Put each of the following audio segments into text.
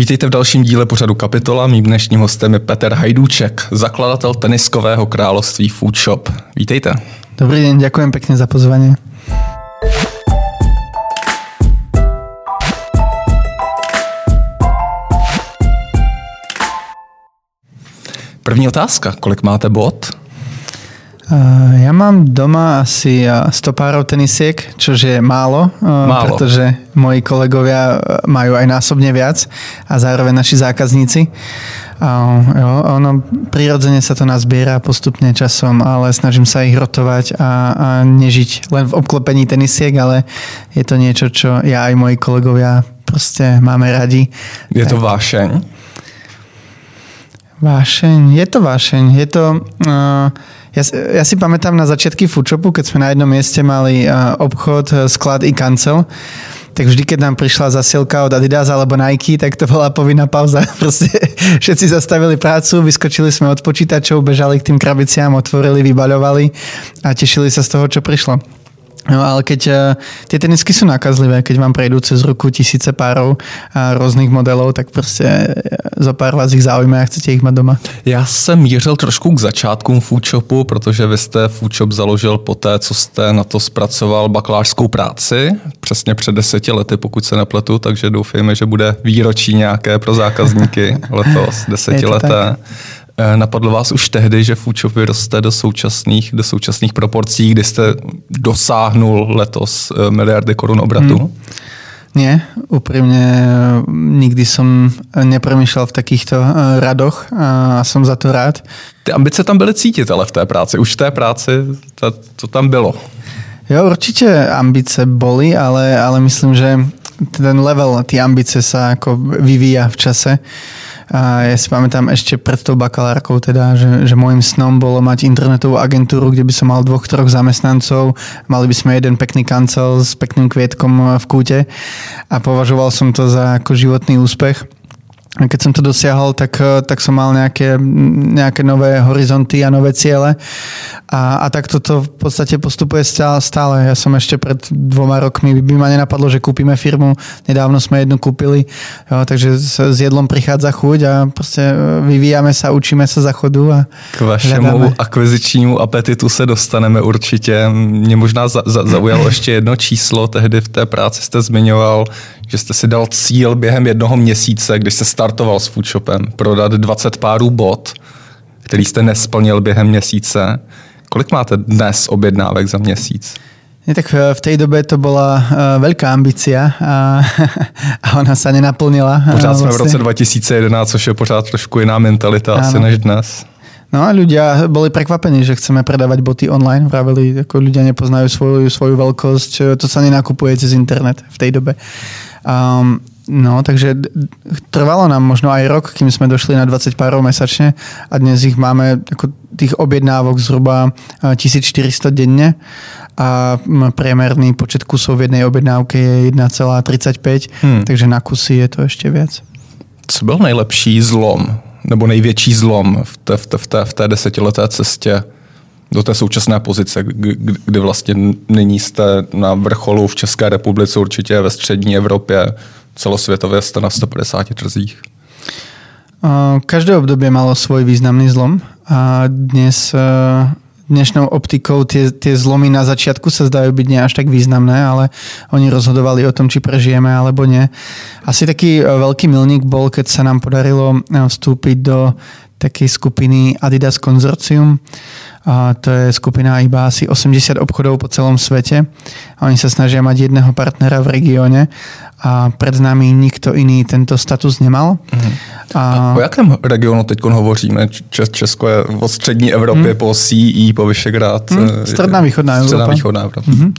Vítejte v dalším díle pořadu Kapitola. Mým dnešním hostem je Petr Hajdúček, zakladatel teniskového království Foodshop. Vítejte. Dobrý deň, ďakujem pekne za pozvanie. První otázka. Kolik máte bod? Ja mám doma asi 100 párov tenisiek, čo je málo, málo, pretože moji kolegovia majú aj násobne viac a zároveň naši zákazníci. Jo, ono prirodzene sa to nazbiera postupne časom, ale snažím sa ich rotovať a, a nežiť len v obklopení tenisiek, ale je to niečo, čo ja aj moji kolegovia proste máme radi. Je to vášeň? Vášeň, je to vášeň. Je to... Uh, ja, ja si pamätám na začiatky Foodshopu, keď sme na jednom mieste mali obchod, sklad i kancel, tak vždy, keď nám prišla zasielka od Adidas alebo Nike, tak to bola povinná pauza. Proste všetci zastavili prácu, vyskočili sme od počítačov, bežali k tým krabiciám, otvorili, vybaľovali a tešili sa z toho, čo prišlo. No ale keď uh, tie tenisky sú nakazlivé, keď vám prejdú cez ruku tisíce párov a rôznych modelov, tak prostě za pár vás ich zaujme a chcete ich mať doma. Já jsem mířil trošku k začátkům Foodshopu, protože vy jste Foodshop založil po té, co jste na to zpracoval bakalářskou práci, přesně před deseti lety, pokud se nepletu, takže doufejme, že bude výročí nějaké pro zákazníky letos, desetileté. Eh, napadlo vás už tehdy, že Foodshop vyroste do současných, do současných proporcí, kdy jste dosáhnul letos eh, miliardy korun obratu? Hmm. Nie, úprimne nikdy som nepremýšľal v takýchto eh, radoch a som za to rád. Ty ambice tam byly cítit ale v té práci. Už v té práci to, to tam bylo. Jo, určite ambice boli, ale, ale myslím, že ten level, tie ambice sa ako vyvíja v čase. A ja si pamätám ešte pred tou bakalárkou, teda, že, že môjim snom bolo mať internetovú agentúru, kde by som mal dvoch, troch zamestnancov, mali by sme jeden pekný kancel s pekným kvietkom v kúte. A považoval som to za ako životný úspech keď som to dosiahol, tak, eh, tak som mal nejaké, nejaké nové horizonty a nové ciele. A, a tak toto v podstate postupuje stále. Ja som ešte pred dvoma rokmi, by ma nenapadlo, že kúpime firmu. Nedávno sme jednu kúpili, jo, takže s jedlom prichádza chuť a proste eh, vyvíjame sa, učíme sa za chodu. A K vašemu hľadáme. akvizičnímu apetitu se dostaneme určitě. Mě možná za, za, zaujalo ještě jedno číslo. Tehdy v té práci jste zmiňoval, že jste si dal cíl během jednoho měsíce, když se startoval s Foodshopem, prodat 20 párů bot, který jste nesplnil během měsíce. Kolik máte dnes objednávek za měsíc? Nie, tak v tej dobe to bola uh, veľká ambícia a, a ona sa nenaplnila. Pořád sme vlastne. v roce 2011, což je pořád trošku iná mentalita ano. asi než dnes. No a ľudia boli prekvapení, že chceme predávať boty online. Vraveli, ako ľudia nepoznajú svoju, svoju veľkosť. To sa nenakupuje cez internet v tej dobe. Um, no, takže trvalo nám možno aj rok, kým sme došli na 20 párov mesačne a dnes ich máme ako tých objednávok zhruba 1400 denne a priemerný počet kusov v jednej objednávke je 1,35, hmm. takže na kusy je to ešte viac. Co byl nejlepší zlom, nebo největší zlom v té, v té, v té, v té desetileté cestě do té současné pozice, kdy vlastně nyní jste na vrcholu v České republice, určitě ve střední Evropě, celosvětově jste na 150 trzích? Každé obdobie malo svoj významný zlom a dnes dnešnou optikou tie, tie zlomy na začiatku sa zdajú byť nie až tak významné, ale oni rozhodovali o tom, či prežijeme alebo nie. Asi taký veľký milník bol, keď sa nám podarilo vstúpiť do takej skupiny Adidas Consortium, a to je skupina iba asi 80 obchodov po celom svete. A oni sa snažia mať jedného partnera v regióne a pred nami nikto iný tento status nemal. Mm. A... a o jakém regionu teď hovoříme? Česko je v střední Evropě mm. po CE, po Vyšegrád. Mm. Stredná východná Európa. Stredná východná Európa. Mm-hmm.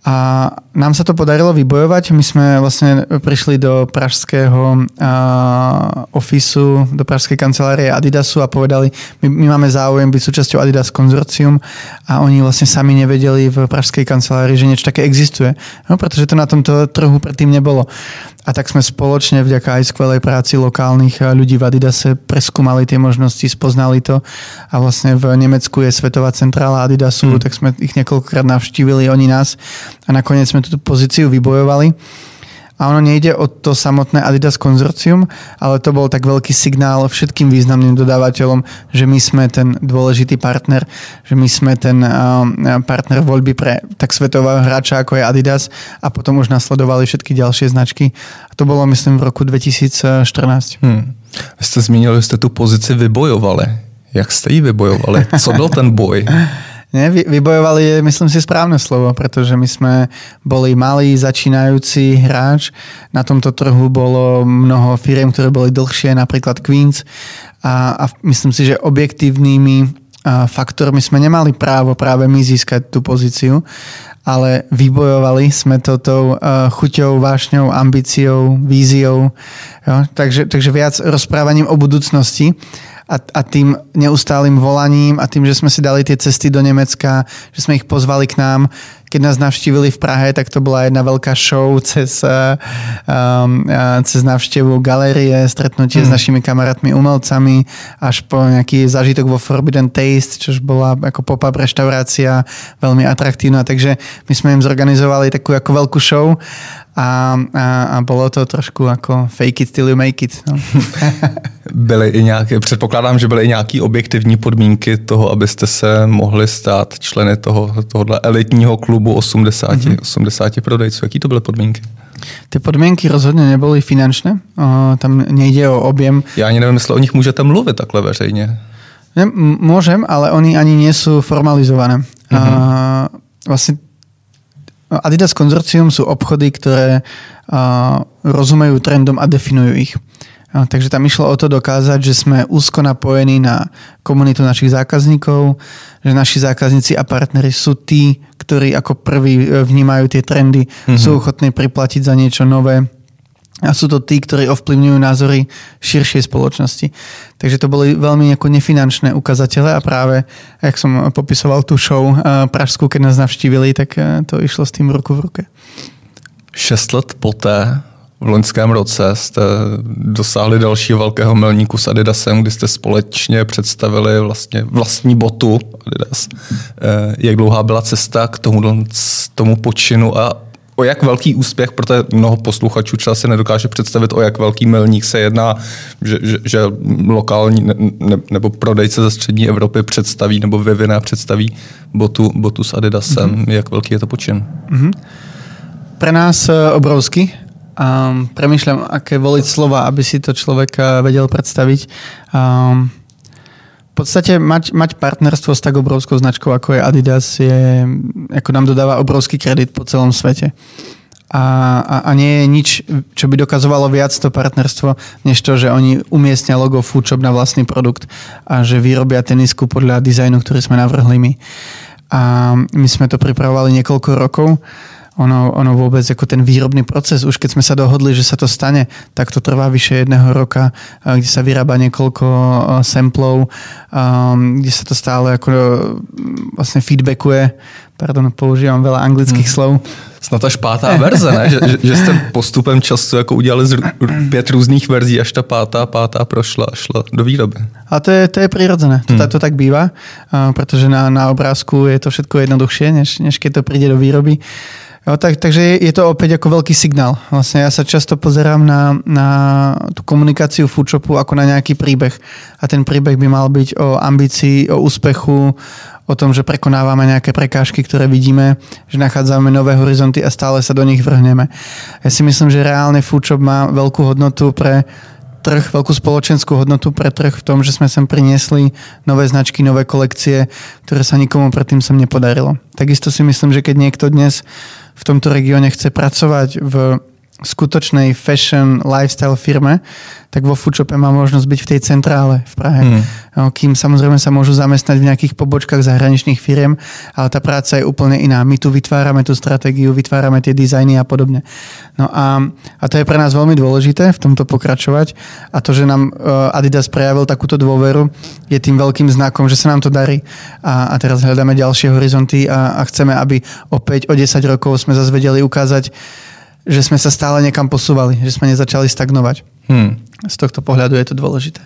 A nám sa to podarilo vybojovať. My sme vlastne prišli do pražského ofisu, do pražskej kancelárie Adidasu a povedali, my, my máme záujem byť súčasťou Adidas konzorcium a oni vlastne sami nevedeli v pražskej kancelárii, že niečo také existuje. No, pretože to na tomto trhu predtým nebolo. A tak sme spoločne vďaka aj skvelej práci lokálnych eh, ľudí v Adidase preskúmali tie možnosti, spoznali to a vlastne v Nemecku je svetová centrála Adidasu, mm. tak sme ich niekoľkokrát navštívili, oni nás a nakoniec sme túto pozíciu vybojovali. A ono nejde o to samotné Adidas konzorcium, ale to bol tak veľký signál všetkým významným dodávateľom, že my sme ten dôležitý partner, že my sme ten partner voľby pre tak svetového hráča, ako je Adidas a potom už nasledovali všetky ďalšie značky. A to bolo, myslím, v roku 2014. Hmm. Jste zmínil, že jste tu pozici vybojovali. Jak jste ji vybojovali? Co byl ten boj? Nie, vy, vybojovali je, myslím si, správne slovo, pretože my sme boli malý, začínajúci hráč. Na tomto trhu bolo mnoho firiem, ktoré boli dlhšie, napríklad Queens. A, a myslím si, že objektívnymi faktormi sme nemali právo práve my získať tú pozíciu, ale vybojovali sme to tou chuťou, vášňou, ambíciou, víziou. Jo? Takže, takže viac rozprávaním o budúcnosti a, a tým neustálým volaním a tým, že sme si dali tie cesty do Nemecka, že sme ich pozvali k nám. Keď nás navštívili v Prahe, tak to bola jedna veľká show cez, um, cez navštevu galérie, stretnutie mm. s hmm. našimi kamarátmi umelcami, až po nejaký zážitok vo Forbidden Taste, čož bola ako pop-up reštaurácia, veľmi atraktívna. Takže my sme im zorganizovali takú ako veľkú show a, a, a bolo to trošku jako fake it till you make it. No. byly i nějaké, předpokládám, že byly i nějaké objektivní podmínky toho, abyste se mohli stát členy toho, tohohle elitního klubu 80, mm-hmm. 80 prodejců. Jaký to byly podmínky? Ty podmínky rozhodně nebyly finančné. O, tam nejde o objem. Já ani nevím, jestli o nich můžete mluvit takhle veřejně. Ne, môžem, ale oni ani nie sú formalizované. Mm-hmm. A, vlastne Adidas konzorcium sú obchody, ktoré rozumejú trendom a definujú ich. Takže tam išlo o to dokázať, že sme úzko napojení na komunitu našich zákazníkov, že naši zákazníci a partnery sú tí, ktorí ako prví e, vnímajú tie trendy, mm-hmm. sú ochotní priplatiť za niečo nové, a sú to tí, ktorí ovplyvňujú názory širšej spoločnosti. Takže to boli veľmi nefinančné ukazatele a práve, jak som popisoval tú show eh, pražskú, keď nás navštívili, tak eh, to išlo s tým ruku v ruke. Šest let poté v loňském roce jste dosáhli dalšího velkého milníku s Adidasem, kdy jste společně představili vlastně vlastní botu Adidas. Eh, jak dlouhá byla cesta k tomu, tomu počinu a o jak velký úspěch, protože mnoho posluchačů třeba si nedokáže představit, o jak velký milník se jedná, že, že, že lokální ne, ne, nebo prodejce ze střední Evropy představí nebo vyvine představí botu, botu s Adidasem. Mm-hmm. Jak velký je to počin? Mm-hmm. Pre nás eh, obrovský. Um, premýšľam, aké voliť slova, aby si to človek vedel predstaviť. Um, podstate mať, mať partnerstvo s tak obrovskou značkou, ako je Adidas, je, ako nám dodáva obrovský kredit po celom svete. A, a, a nie je nič, čo by dokazovalo viac to partnerstvo, než to, že oni umiestnia logo Foodshop na vlastný produkt a že vyrobia tenisku podľa dizajnu, ktorý sme navrhli my. A my sme to pripravovali niekoľko rokov ono, ono vôbec ako ten výrobný proces, už keď sme sa dohodli, že sa to stane, tak to trvá vyše jedného roka, kde sa vyrába niekoľko samplov, kde sa to stále ako vlastne feedbackuje. Pardon, používam veľa anglických hmm. slov. Snad až pátá verze, ne? Že, že, že jste postupem času jako udělali z pět různých verzí, až ta pátá, pátá prošla a šla do výroby. A to je, to je prirodzené. To, hmm. to tak býva, protože na, na obrázku je to všetko jednoduchšie, než, než keď to príde do výroby. Jo, tak, takže je to opäť ako veľký signál. Vlastne ja sa často pozerám na, na tú komunikáciu foodshopu ako na nejaký príbeh. A ten príbeh by mal byť o ambícii, o úspechu, o tom, že prekonávame nejaké prekážky, ktoré vidíme, že nachádzame nové horizonty a stále sa do nich vrhneme. Ja si myslím, že reálne foodshop má veľkú hodnotu pre trh, veľkú spoločenskú hodnotu pre trh v tom, že sme sem priniesli nové značky, nové kolekcie, ktoré sa nikomu predtým sem nepodarilo. Takisto si myslím, že keď niekto dnes v tomto regióne chce pracovať v skutočnej fashion lifestyle firme, tak vo Foodshope má možnosť byť v tej centrále v Prahe. Mm. Kým samozrejme sa môžu zamestnať v nejakých pobočkách zahraničných firiem, ale tá práca je úplne iná. My tu vytvárame tú stratégiu, vytvárame tie dizajny a podobne. No a, a to je pre nás veľmi dôležité v tomto pokračovať a to, že nám e, Adidas prejavil takúto dôveru, je tým veľkým znakom, že sa nám to darí a, a teraz hľadáme ďalšie horizonty a, a chceme, aby opäť o 10 rokov sme zase vedeli ukázať, že sme sa stále niekam posúvali, že sme nezačali stagnovať. Hmm. Z tohto pohľadu je to dôležité.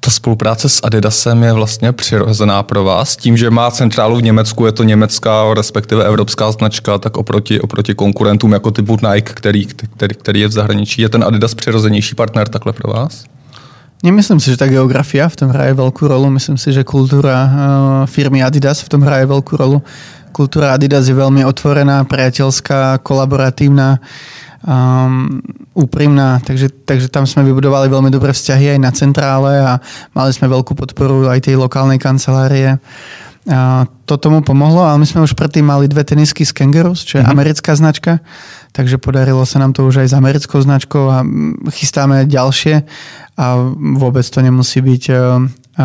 ta spolupráce s Adidasem je vlastně přirozená pro vás. Tím, že má centrálu v Německu, je to německá, respektive evropská značka, tak oproti, oproti konkurentům jako typu Nike, který, který, který je v zahraničí, je ten Adidas přirozenější partner takhle pro vás? Nemyslím si, že tá geografia v tom hraje veľkú rolu. Myslím si, že kultúra uh, firmy Adidas v tom hraje veľkú rolu. Kultúra Adidas je veľmi otvorená, priateľská, kolaboratívna. Um, úprimná, takže, takže tam sme vybudovali veľmi dobré vzťahy aj na centrále a mali sme veľkú podporu aj tej lokálnej kancelárie. A to tomu pomohlo, ale my sme už predtým mali dve tenisky z Kangaroos, čo je mm-hmm. americká značka, takže podarilo sa nám to už aj s americkou značkou a chystáme ďalšie a vôbec to nemusí byť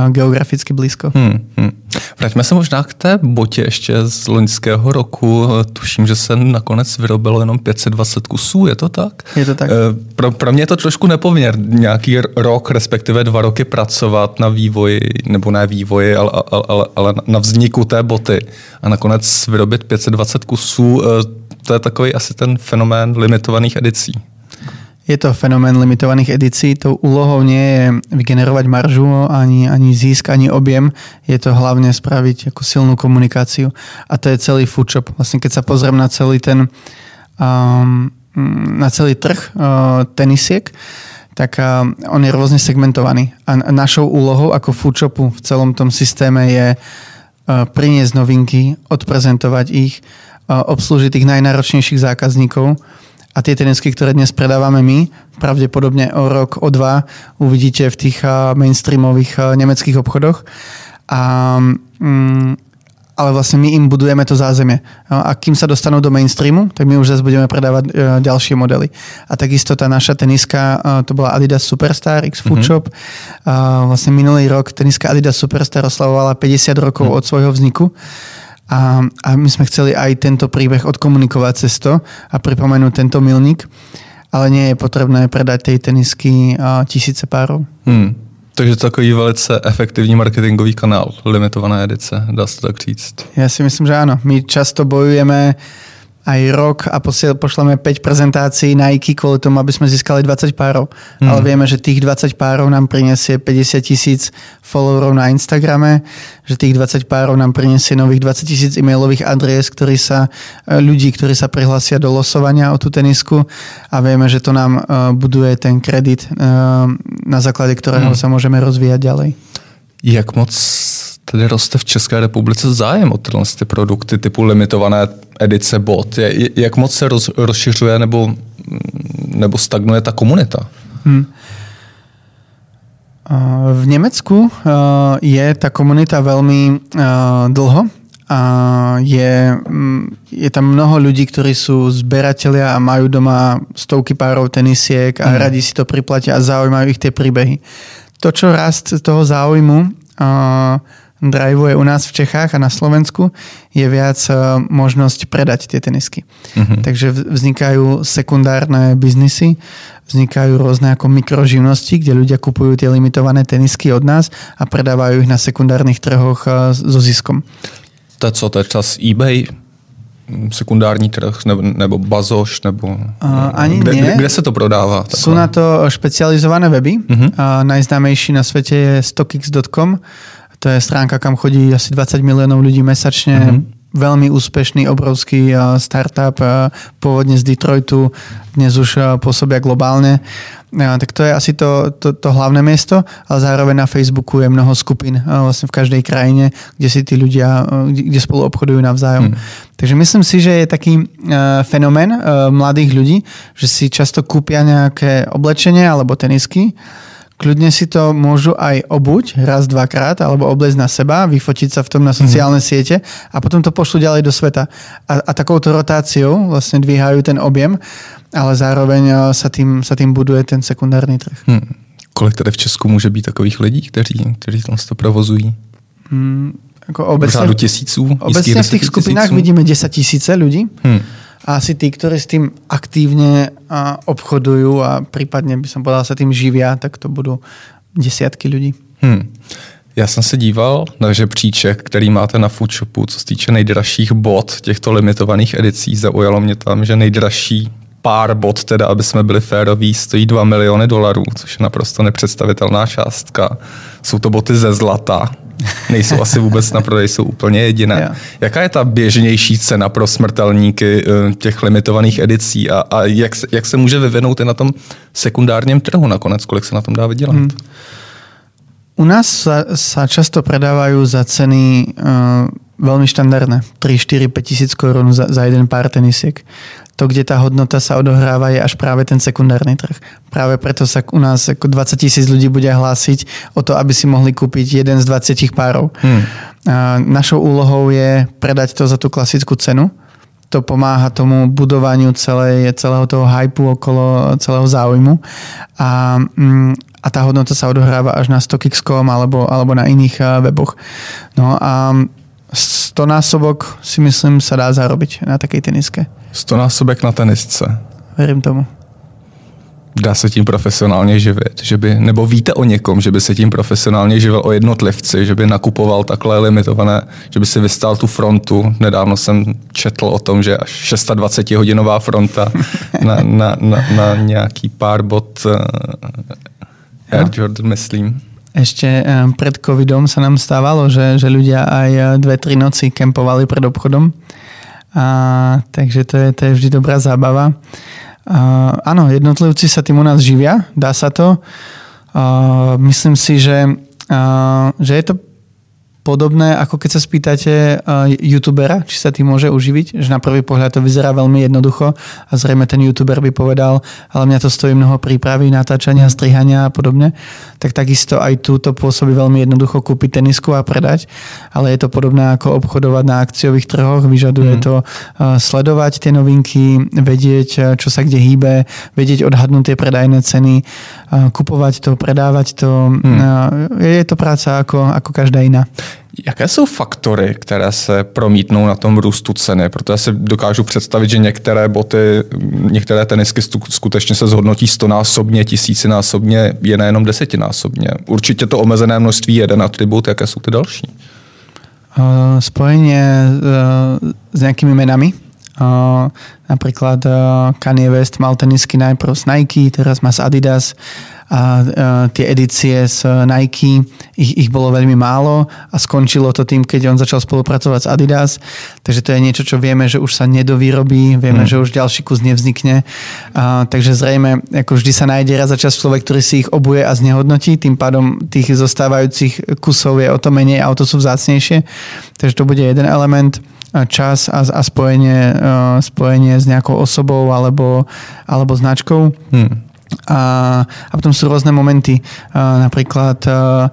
geograficky blízko. Hmm, hmm. Vraťme se možná k té botě ještě z loňského roku. Tuším, že se nakonec vyrobilo jenom 520 kusů, je to tak? Je to tak. Eh, pro, pro mě je to trošku nepoměr. Nějaký rok, respektive dva roky pracovat na vývoji, nebo ne vývoji, ale, ale, ale, ale na vzniku té boty a nakonec vyrobit 520 kusů, eh, to je takový asi ten fenomén limitovaných edicí. Je to fenomén limitovaných edícií. Tou úlohou nie je vygenerovať maržu, ani, ani zisk, ani objem. Je to hlavne spraviť ako silnú komunikáciu. A to je celý foodshop. Vlastne keď sa pozriem na celý ten um, na celý trh uh, tenisiek, tak uh, on je rôzne segmentovaný. A našou úlohou ako foodshopu v celom tom systéme je uh, priniesť novinky, odprezentovať ich, uh, obslúžiť tých najnáročnejších zákazníkov a tie tenisky, ktoré dnes predávame my, pravdepodobne o rok, o dva uvidíte v tých mainstreamových nemeckých obchodoch. A, mm, ale vlastne my im budujeme to zázemie. A kým sa dostanú do mainstreamu, tak my už zase budeme predávať e, ďalšie modely. A takisto tá naša teniska, to bola Adidas Superstar X Food mm-hmm. Shop. A vlastne minulý rok teniska Adidas Superstar oslavovala 50 rokov mm. od svojho vzniku. A, a my sme chceli aj tento príbeh odkomunikovať cez to a pripomenúť tento milník, ale nie je potrebné predať tej tenisky a, tisíce párov. Hmm. Takže takový velice efektivní marketingový kanál, limitovaná edice, dá se tak říct. Ja si myslím, že áno. My často bojujeme aj rok a pošleme 5 prezentácií Nike kvôli tomu, aby sme získali 20 párov. Mm. Ale vieme, že tých 20 párov nám prinesie 50 tisíc followerov na Instagrame, že tých 20 párov nám prinesie nových 20 tisíc e-mailových adries, ktorí sa, e, ľudí, ktorí sa prihlásia do losovania o tú tenisku a vieme, že to nám e, buduje ten kredit, e, na základe ktorého mm. sa môžeme rozvíjať ďalej. Jak moc tedy roste v České republice zájem o tyhle ty produkty typu limitované edice bot? Jak moc se roz, rozšiřuje nebo, nebo stagnuje ta komunita? Hmm. V Nemecku je tá komunita veľmi dlho a je, mm, je tam mnoho ľudí, ktorí sú zberatelia a majú doma stovky párov tenisiek a mm. radi si to priplatia a zaujímajú ich tie príbehy. To, čo rast toho záujmu drivuje u nás v Čechách a na Slovensku, je viac e, možnosť predať tie tenisky. Uh-huh. Takže vznikajú sekundárne biznisy, vznikajú rôzne ako mikroživnosti, kde ľudia kupujú tie limitované tenisky od nás a predávajú ich na sekundárnych trhoch e, so ziskom. To je co, to je čas eBay? sekundární trh nebo, nebo bazoš, nebo ani kde, nie. Kde, se to prodává? Takhle? Sú na to špecializované weby. Uh-huh. Uh, najznámejší na svete je stockx.com to je stránka, kam chodí asi 20 miliónov ľudí mesačne. Mm-hmm. Veľmi úspešný, obrovský startup, pôvodne z Detroitu, dnes už pôsobia globálne. Tak to je asi to, to, to hlavné miesto, ale zároveň na Facebooku je mnoho skupín vlastne v každej krajine, kde si tí ľudia, kde spolu obchodujú navzájom. Mm. Takže myslím si, že je taký fenomén mladých ľudí, že si často kúpia nejaké oblečenie alebo tenisky Kľudne si to môžu aj obuť raz, dvakrát, alebo obliecť na seba, vyfotiť sa v tom na mhm. sociálne mm. siete a potom to pošlu ďalej do sveta. A, a takouto rotáciou vlastne dvíhajú ten objem, ale zároveň eh, sa tým, sa tým buduje ten sekundárny trh. Hmm. Kolik tady v Česku může být takových lidí, kteří, kteří tam to provozují? Hmm, ako obecne, v tisíců? Obecne v tých skupinách tisíců? vidíme 10 tisíce ľudí. Hmm a asi tí, ktorí s tým aktívne obchodujú a prípadne by som povedal sa tým živia, tak to budú desiatky ľudí. Hmm. Já jsem se díval na žebříček, který máte na Foodshopu, co se týče nejdražších bod těchto limitovaných edicí. Zaujalo mě tam, že nejdražší pár bod, teda, aby jsme byli féroví, stojí 2 miliony dolarů, což je naprosto nepředstavitelná částka. Jsou to boty ze zlata, nejsou asi vůbec na prodej, jsou úplně jediné. Yeah. Jaká je ta běžnější cena pro smrtelníky eh, těch limitovaných edicí a, a jak, jak se může vyvinout i na tom sekundárním trhu nakonec, kolik se na tom dá vydělat? Hmm. U nás sa, sa často predávajú za ceny uh, veľmi štandardné. 3, 4, 5 tisíc korún za, za jeden pár tenisiek to, kde tá hodnota sa odohráva, je až práve ten sekundárny trh. Práve preto sa u nás ako 20 tisíc ľudí bude hlásiť o to, aby si mohli kúpiť jeden z 20 párov. Hmm. Našou úlohou je predať to za tú klasickú cenu. To pomáha tomu budovaniu celej, celého toho hypu okolo celého záujmu. A, mm, a tá hodnota sa odohráva až na StockX.com alebo, alebo na iných weboch. No a 100 násobok si myslím sa dá zarobiť na takej teniske. Stonásobek na tenisce. Věřím tomu. Dá se tím profesionálně živit? Že by, nebo víte o někom, že by se tím profesionálně živil o jednotlivci, že by nakupoval takhle limitované, že by si vystál tu frontu. Nedávno jsem četl o tom, že až 26-hodinová fronta na, na, na, na nějaký pár bod uh, Air Jordan, myslím. Ešte eh, pred covidom sa nám stávalo, že, že ľudia aj eh, dve, tri noci kempovali pred obchodom a, takže to je, to je vždy dobrá zábava. A, áno, jednotlivci sa tým u nás živia, dá sa to. A, myslím si, že, a, že je to podobné, ako keď sa spýtate uh, youtubera, či sa tým môže uživiť, že na prvý pohľad to vyzerá veľmi jednoducho a zrejme ten youtuber by povedal, ale mňa to stojí mnoho prípravy, natáčania, strihania a podobne, tak takisto aj tu to pôsobí veľmi jednoducho kúpiť tenisku a predať, ale je to podobné ako obchodovať na akciových trhoch, vyžaduje mm. to uh, sledovať tie novinky, vedieť, uh, čo sa kde hýbe, vedieť odhadnúť tie predajné ceny, uh, kupovať to, predávať to. Mm. Je to práca ako, ako každá iná. Jaké jsou faktory, které se promítnou na tom růstu ceny? Protože si dokážu představit, že některé boty, některé tenisky skutečně se zhodnotí stonásobně, tisícinásobně, je nejenom desetinásobně. Určitě to omezené množství je jeden atribut, jaké jsou ty další? Uh, spojenie s nejakými menami. Uh, napríklad uh, Kanye West mal tenisky najprv z Nike, teraz má z Adidas a tie edície z Nike, ich, ich bolo veľmi málo a skončilo to tým, keď on začal spolupracovať s Adidas. Takže to je niečo, čo vieme, že už sa nedovýrobí, vieme, hmm. že už ďalší kus nevznikne. A, takže zrejme, ako vždy sa nájde raz za čas človek, ktorý si ich obuje a znehodnotí, tým pádom tých zostávajúcich kusov je o to menej a o to sú vzácnejšie. Takže to bude jeden element čas a, a spojenie, uh, spojenie s nejakou osobou alebo, alebo značkou. Hmm. A, a potom sú rôzne momenty, a, napríklad a,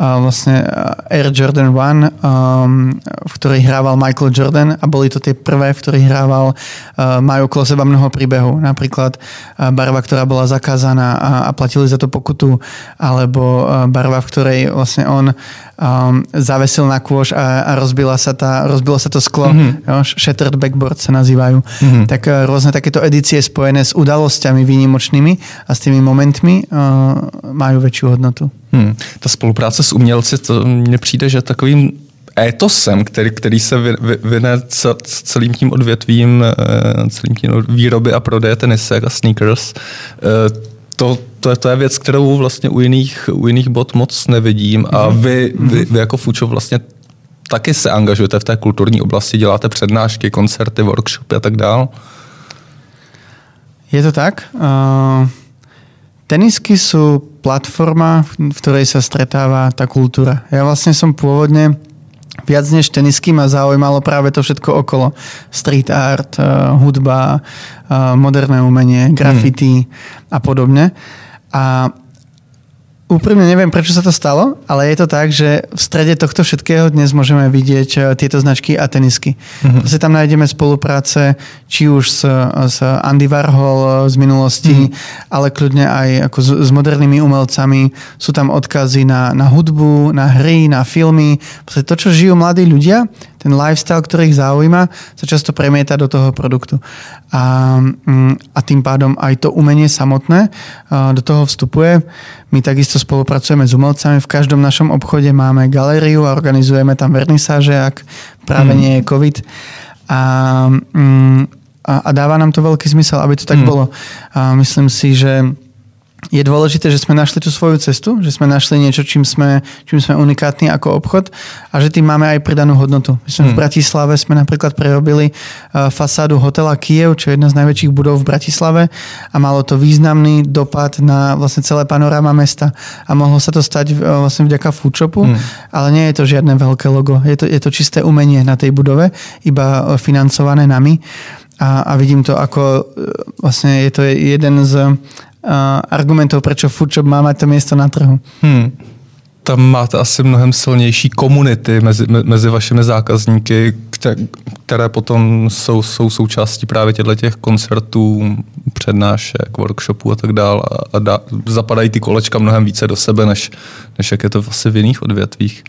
a vlastne Air Jordan 1, um, v ktorej hrával Michael Jordan a boli to tie prvé, v ktorých hrával, uh, majú okolo seba mnoho príbehov. Napríklad uh, barva, ktorá bola zakázaná a, a platili za to pokutu, alebo uh, barva, v ktorej vlastne on um, zavesil na kôž a, a rozbila sa tá, rozbilo sa to sklo. Mm-hmm. Jo, shattered backboard sa nazývajú. Mm-hmm. Tak uh, rôzne takéto edície spojené s udalosťami výnimočnými a s tými momentmi uh, majú väčšiu hodnotu. Hmm. Ta spolupráce s umělci, to mně přijde, že takovým étosem, který, který se vyne celým tím odvětvím, eh, celým tím výroby a prodeje tenisek a sneakers, to, to, to je věc, kterou vlastně u jiných, u jiných bot moc nevidím a mhm. vy, vy, vy jako Fučo vlastně taky se angažujete v té kulturní oblasti, děláte přednášky, koncerty, workshopy a tak dál. Je to tak. Uh, tenisky sú platforma, v ktorej sa stretáva tá kultúra. Ja vlastne som pôvodne viac než tenisky ma zaujímalo práve to všetko okolo. Street art, uh, hudba, uh, moderné umenie, graffiti hmm. a podobne. A Úprimne neviem, prečo sa to stalo, ale je to tak, že v strede tohto všetkého dnes môžeme vidieť eh, tieto značky a tenisky. Mm-hmm. Proste tam nájdeme spolupráce, či už s, s Andy Warhol z minulosti, mm-hmm. ale kľudne aj ako s, s modernými umelcami. Sú tam odkazy na, na hudbu, na hry, na filmy. Proste to, čo žijú mladí ľudia, ten lifestyle, ktorý ich zaujíma, sa často premieta do toho produktu. A, mm, a tým pádom aj to umenie samotné do toho vstupuje. My takisto spolupracujeme s umelcami. V každom našom obchode máme galériu a organizujeme tam vernisáže, ak práve mm. nie je COVID. A, mm, a, a dáva nám to veľký zmysel, aby to tak hmm. bolo. A myslím si, že je dôležité, že sme našli tú svoju cestu, že sme našli niečo, čím sme, čím sme unikátni ako obchod a že tým máme aj pridanú hodnotu. My sme hmm. v Bratislave sme napríklad prerobili uh, fasádu hotela Kiev, čo je jedna z najväčších budov v Bratislave a malo to významný dopad na vlastne celé panoráma mesta a mohlo sa to stať uh, vlastne vďaka foodshopu, hmm. ale nie je to žiadne veľké logo. Je to, je to čisté umenie na tej budove, iba uh, financované nami a, a vidím to ako vlastne je to jeden z argumentov, prečo Foodshop má mať to miesto na trhu. Hmm. Tam máte asi mnohem silnější komunity mezi, mezi vašimi zákazníky, které potom jsou, jsou součástí právě těchto těch koncertů, přednášek, workshopů a tak dále. A dá, zapadají ty kolečka mnohem více do sebe, než, než jak je to asi v jiných odvětvích.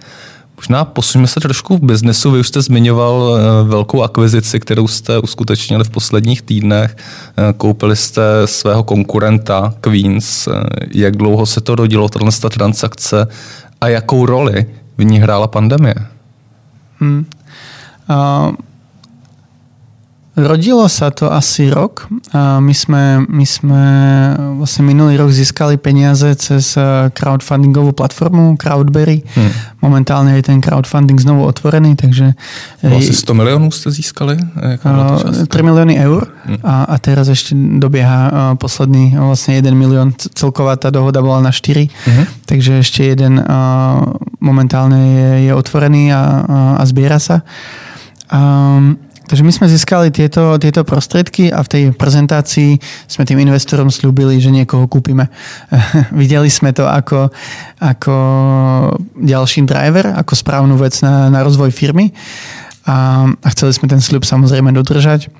Možná posuneme se trošku v biznesu. Vy už jste zmiňoval eh, velkou akvizici, kterou jste uskutečnili v posledních týdnech. Eh, koupili jste svého konkurenta Queens. Eh, jak dlouho se to rodilo, tato transakce a jakou roli v ní hrála pandemie? Hmm. Uh... Rodilo sa to asi rok. My, sme, my sme vlastne minulý rok získali peniaze cez e, crowdfundingovú platformu Crowdberry. Hmm. Momentálne je ten crowdfunding znovu otvorený, takže... Asi 100 miliónov ste získali? 3 milióny eur hmm. a, a teraz ešte dobieha posledný vlastne 1 milión. Celková tá dohoda bola na 4, hmm. takže ešte jeden momentálne je, je otvorený a, a zbiera sa. Um, Takže my sme získali tieto, tieto prostriedky a v tej prezentácii sme tým investorom slúbili, že niekoho kúpime. Videli sme to ako, ako ďalší driver, ako správnu vec na, na rozvoj firmy a, a chceli sme ten sľub samozrejme dodržať.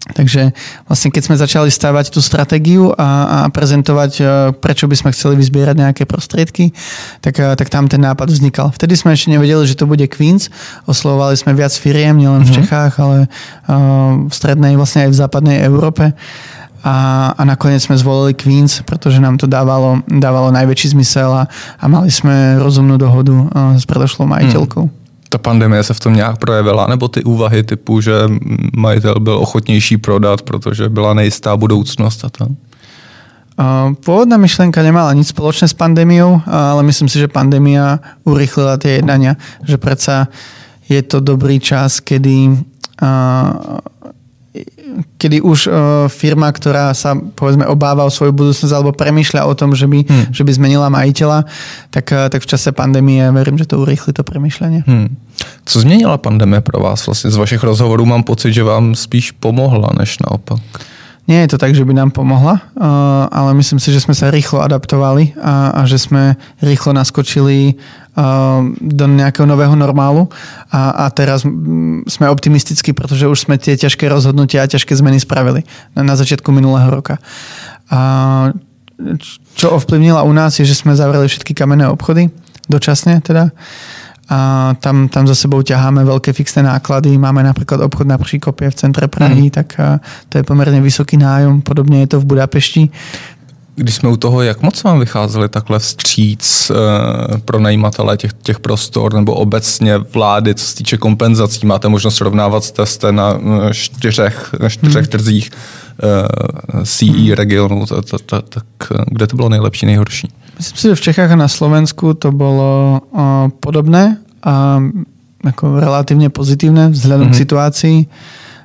Takže vlastne keď sme začali stavať tú stratégiu a, a prezentovať, e, prečo by sme chceli vyzbierať nejaké prostriedky, tak, e, tak tam ten nápad vznikal. Vtedy sme ešte nevedeli, že to bude Queens. Oslovovali sme viac firiem, nielen v mhm. Čechách, ale e, v strednej, vlastne aj v západnej Európe. A, a nakoniec sme zvolili Queens, pretože nám to dávalo, dávalo najväčší zmysel a, a mali sme rozumnú dohodu s predošlou majiteľkou. Hmm ta pandemie se v tom nějak projevila, nebo ty úvahy typu, že majitel byl ochotnější prodat, protože byla nejistá budoucnost a to? Pôvodná myšlienka nemala nič spoločné s pandémiou, ale myslím si, že pandémia urychlila tie jednania, že predsa je to dobrý čas, kedy kedy už uh, firma, ktorá sa povedzme obáva o svoju budúcnosť alebo premýšľa o tom, že by, hmm. že by zmenila majiteľa, tak, uh, tak v čase pandémie verím, že to urýchli to premýšľanie. Hmm. Co změnila pandemie pro vás? Vlastně z vašich rozhovorů mám pocit, že vám spíš pomohla, než naopak. Nie je to tak, že by nám pomohla, uh, ale myslím si, že sme sa rýchlo adaptovali a, a že sme rýchlo naskočili do nejakého nového normálu a, a teraz sme optimistickí, pretože už sme tie ťažké rozhodnutia a ťažké zmeny spravili na, na začiatku minulého roka. A čo ovplyvnila u nás je, že sme zavreli všetky kamenné obchody, dočasne teda. A tam, tam za sebou ťaháme veľké fixné náklady. Máme napríklad obchod na Příkopě v centre Prahy, mm. tak to je poměrně vysoký nájom. Podobně je to v Budapešti. Když jsme u toho, jak moc vám vycházeli takhle vstříc e, pro najímatele těch, těch prostor nebo obecně vlády, co se týče kompenzací? Máte možnost srovnávat jste na eh, čtyřech, na čtyřech hmm. trzích e, CE hmm. regionu, tak kde to bylo nejlepší, nejhorší? Myslím si, že v Čechách a na Slovensku to bolo uh, podobné a ako relatívne pozitívne vzhľadom mm-hmm. k situácii.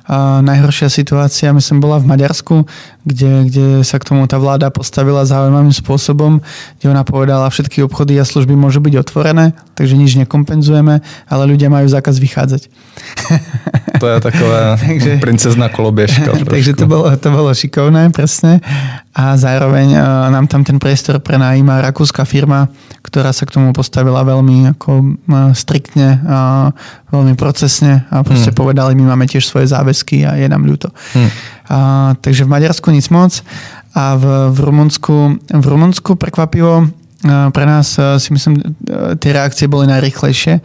A najhoršia situácia, myslím, bola v Maďarsku, kde, kde sa k tomu tá vláda postavila zaujímavým spôsobom, kde ona povedala, všetky obchody a služby môžu byť otvorené, takže nič nekompenzujeme, ale ľudia majú zákaz vychádzať. To je taková takže, princezná kolobiežka. takže to bolo, to bolo šikovné, presne. A zároveň uh, nám tam ten priestor prenajíma rakúska firma, ktorá sa k tomu postavila veľmi ako, uh, striktne, uh, veľmi procesne a proste hmm. povedali, my máme tiež svoje záväzky a je nám ľúto. Hmm. A, takže v Maďarsku nic moc a v, v, Rumunsku, v Rumunsku prekvapivo pre nás si myslím, tie reakcie boli najrychlejšie.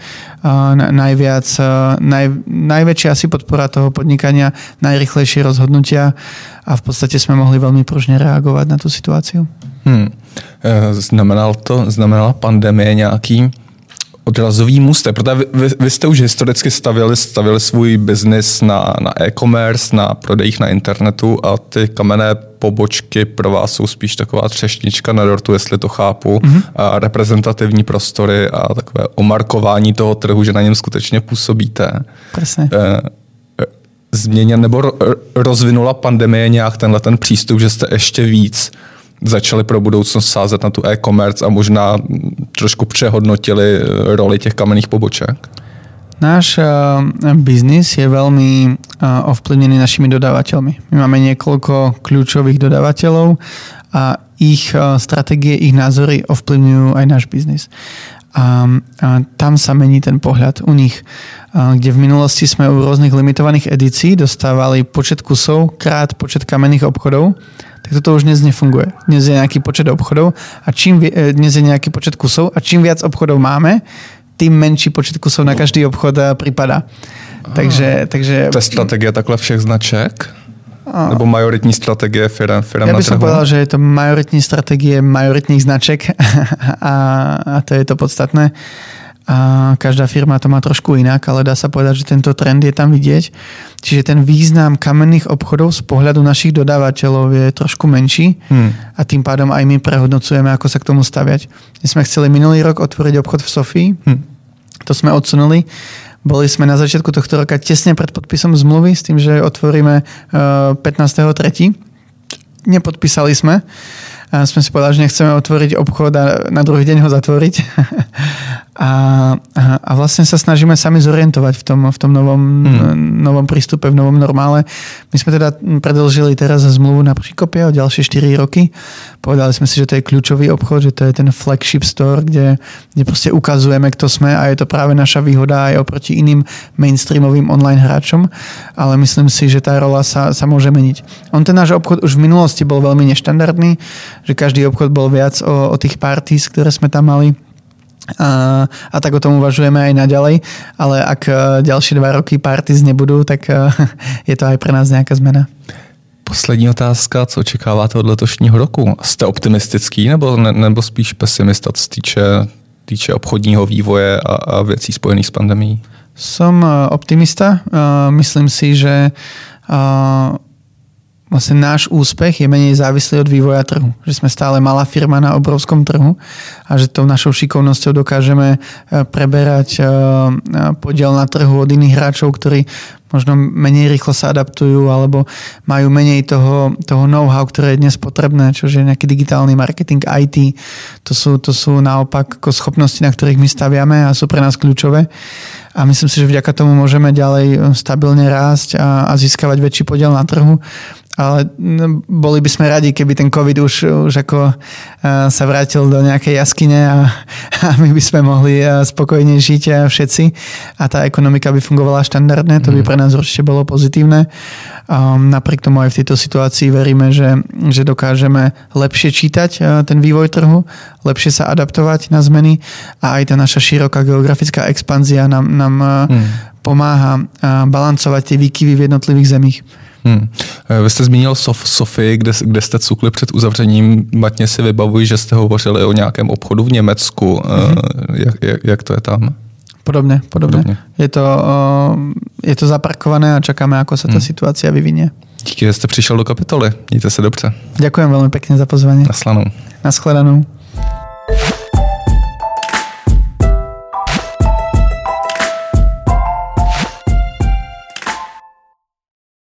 Najviac, naj, najväčšia asi podpora toho podnikania, najrychlejšie rozhodnutia a v podstate sme mohli veľmi pružne reagovať na tú situáciu. Hmm. Znamenal to, znamenala pandemie nějaký odrazový můstek, protože vy, vy, jste už historicky stavili, stavili svůj biznis na, na e-commerce, na prodejích na internetu a ty kamenné pobočky pro vás jsou spíš taková třešnička na dortu, jestli to chápu, mm-hmm. a reprezentativní prostory a takové omarkování toho trhu, že na něm skutečně působíte. Presne. E, změněn nebo rozvinula pandemie nějak tenhle ten přístup, že jste ještě víc začali pro budoucnost sázet na tu e-commerce a možná trošku přehodnotili roli těch kamenných poboček? Náš uh, biznis je veľmi uh, ovplyvnený našimi dodávateľmi. My máme niekoľko kľúčových dodávateľov a ich uh, stratégie, ich názory ovplyvňujú aj náš biznis. A, a tam sa mení ten pohľad u nich, a, kde v minulosti sme u rôznych limitovaných edícií dostávali počet kusov krát počet kamenných obchodov toto už dnes nefunguje. Dnes je nejaký počet obchodov a čím e, dnes je nejaký počet kusov a čím viac obchodov máme, tým menší počet kusov na každý obchod e, připadá. Takže, takže... To je strategie takhle všech značek? A... Nebo majoritní strategie firm, firm Ja by som povedal, že je to majoritní strategie majoritních značek a, a to je to podstatné a každá firma to má trošku inak, ale dá sa povedať, že tento trend je tam vidieť. Čiže ten význam kamenných obchodov z pohľadu našich dodávateľov je trošku menší hmm. a tým pádom aj my prehodnocujeme, ako sa k tomu staviať. My sme chceli minulý rok otvoriť obchod v Sofii, hmm. to sme odsunuli. Boli sme na začiatku tohto roka tesne pred podpisom zmluvy s tým, že otvoríme 15.3. Nepodpísali sme a sme si povedali, že nechceme otvoriť obchod a na druhý deň ho zatvoriť. a, a vlastne sa snažíme sami zorientovať v tom, v tom novom, hmm. novom prístupe, v novom normále. My sme teda predlžili teraz zmluvu na Príkope o ďalšie 4 roky. Povedali sme si, že to je kľúčový obchod, že to je ten flagship store, kde, kde proste ukazujeme, kto sme a je to práve naša výhoda aj oproti iným mainstreamovým online hráčom, ale myslím si, že tá rola sa, sa môže meniť. On ten náš obchod už v minulosti bol veľmi neštandardný, že každý obchod bol viac o, o tých parties, ktoré sme tam mali. A, a tak o tom uvažujeme aj naďalej, ale ak e, ďalšie dva roky parties nebudú, tak e, je to aj pre nás nejaká zmena. Poslední otázka, co očekáváte od letošního roku? Jste optimistický nebo, ne, nebo spíš pesimista, co týče, týče obchodního vývoje a, a věcí spojených s pandemí? Som e, optimista. Myslím si, že vlastne náš úspech je menej závislý od vývoja trhu. Že sme stále malá firma na obrovskom trhu a že tou našou šikovnosťou dokážeme e, preberať e, e, podiel na trhu od iných hráčov, ktorí možno menej rýchlo sa adaptujú alebo majú menej toho, toho know-how, ktoré je dnes potrebné, čo je nejaký digitálny marketing, IT. To sú, to sú naopak ako schopnosti, na ktorých my staviame a sú pre nás kľúčové. A myslím si, že vďaka tomu môžeme ďalej stabilne rásť a, a získavať väčší podiel na trhu ale boli by sme radi, keby ten COVID už, už ako sa vrátil do nejakej jaskyne a, a my by sme mohli spokojne žiť všetci a tá ekonomika by fungovala štandardne, to by mhm. pre nás určite bolo pozitívne. Napriek tomu aj v tejto situácii veríme, že, že dokážeme lepšie čítať ten vývoj trhu, lepšie sa adaptovať na zmeny a aj tá naša široká geografická expanzia nám, nám hmm. pomáha balancovať tie výkyvy v jednotlivých zemích. Hmm. Vy jste zmínil Sof, Sofii, kde, kde jste cukli před uzavřením. Matně si vybavuji, že jste hovořili o nějakém obchodu v Německu. Hmm. Jak, jak, jak to je tam? Podobne, podobne. podobne. Je, to, je to zaparkované a čakáme, ako sa tá hmm. situácia vyvinie. Díky, že jste přišel do kapitoly. Mějte se dobře. Ďakujem veľmi pekne za pozvanie. Naslanou. Naschledanou.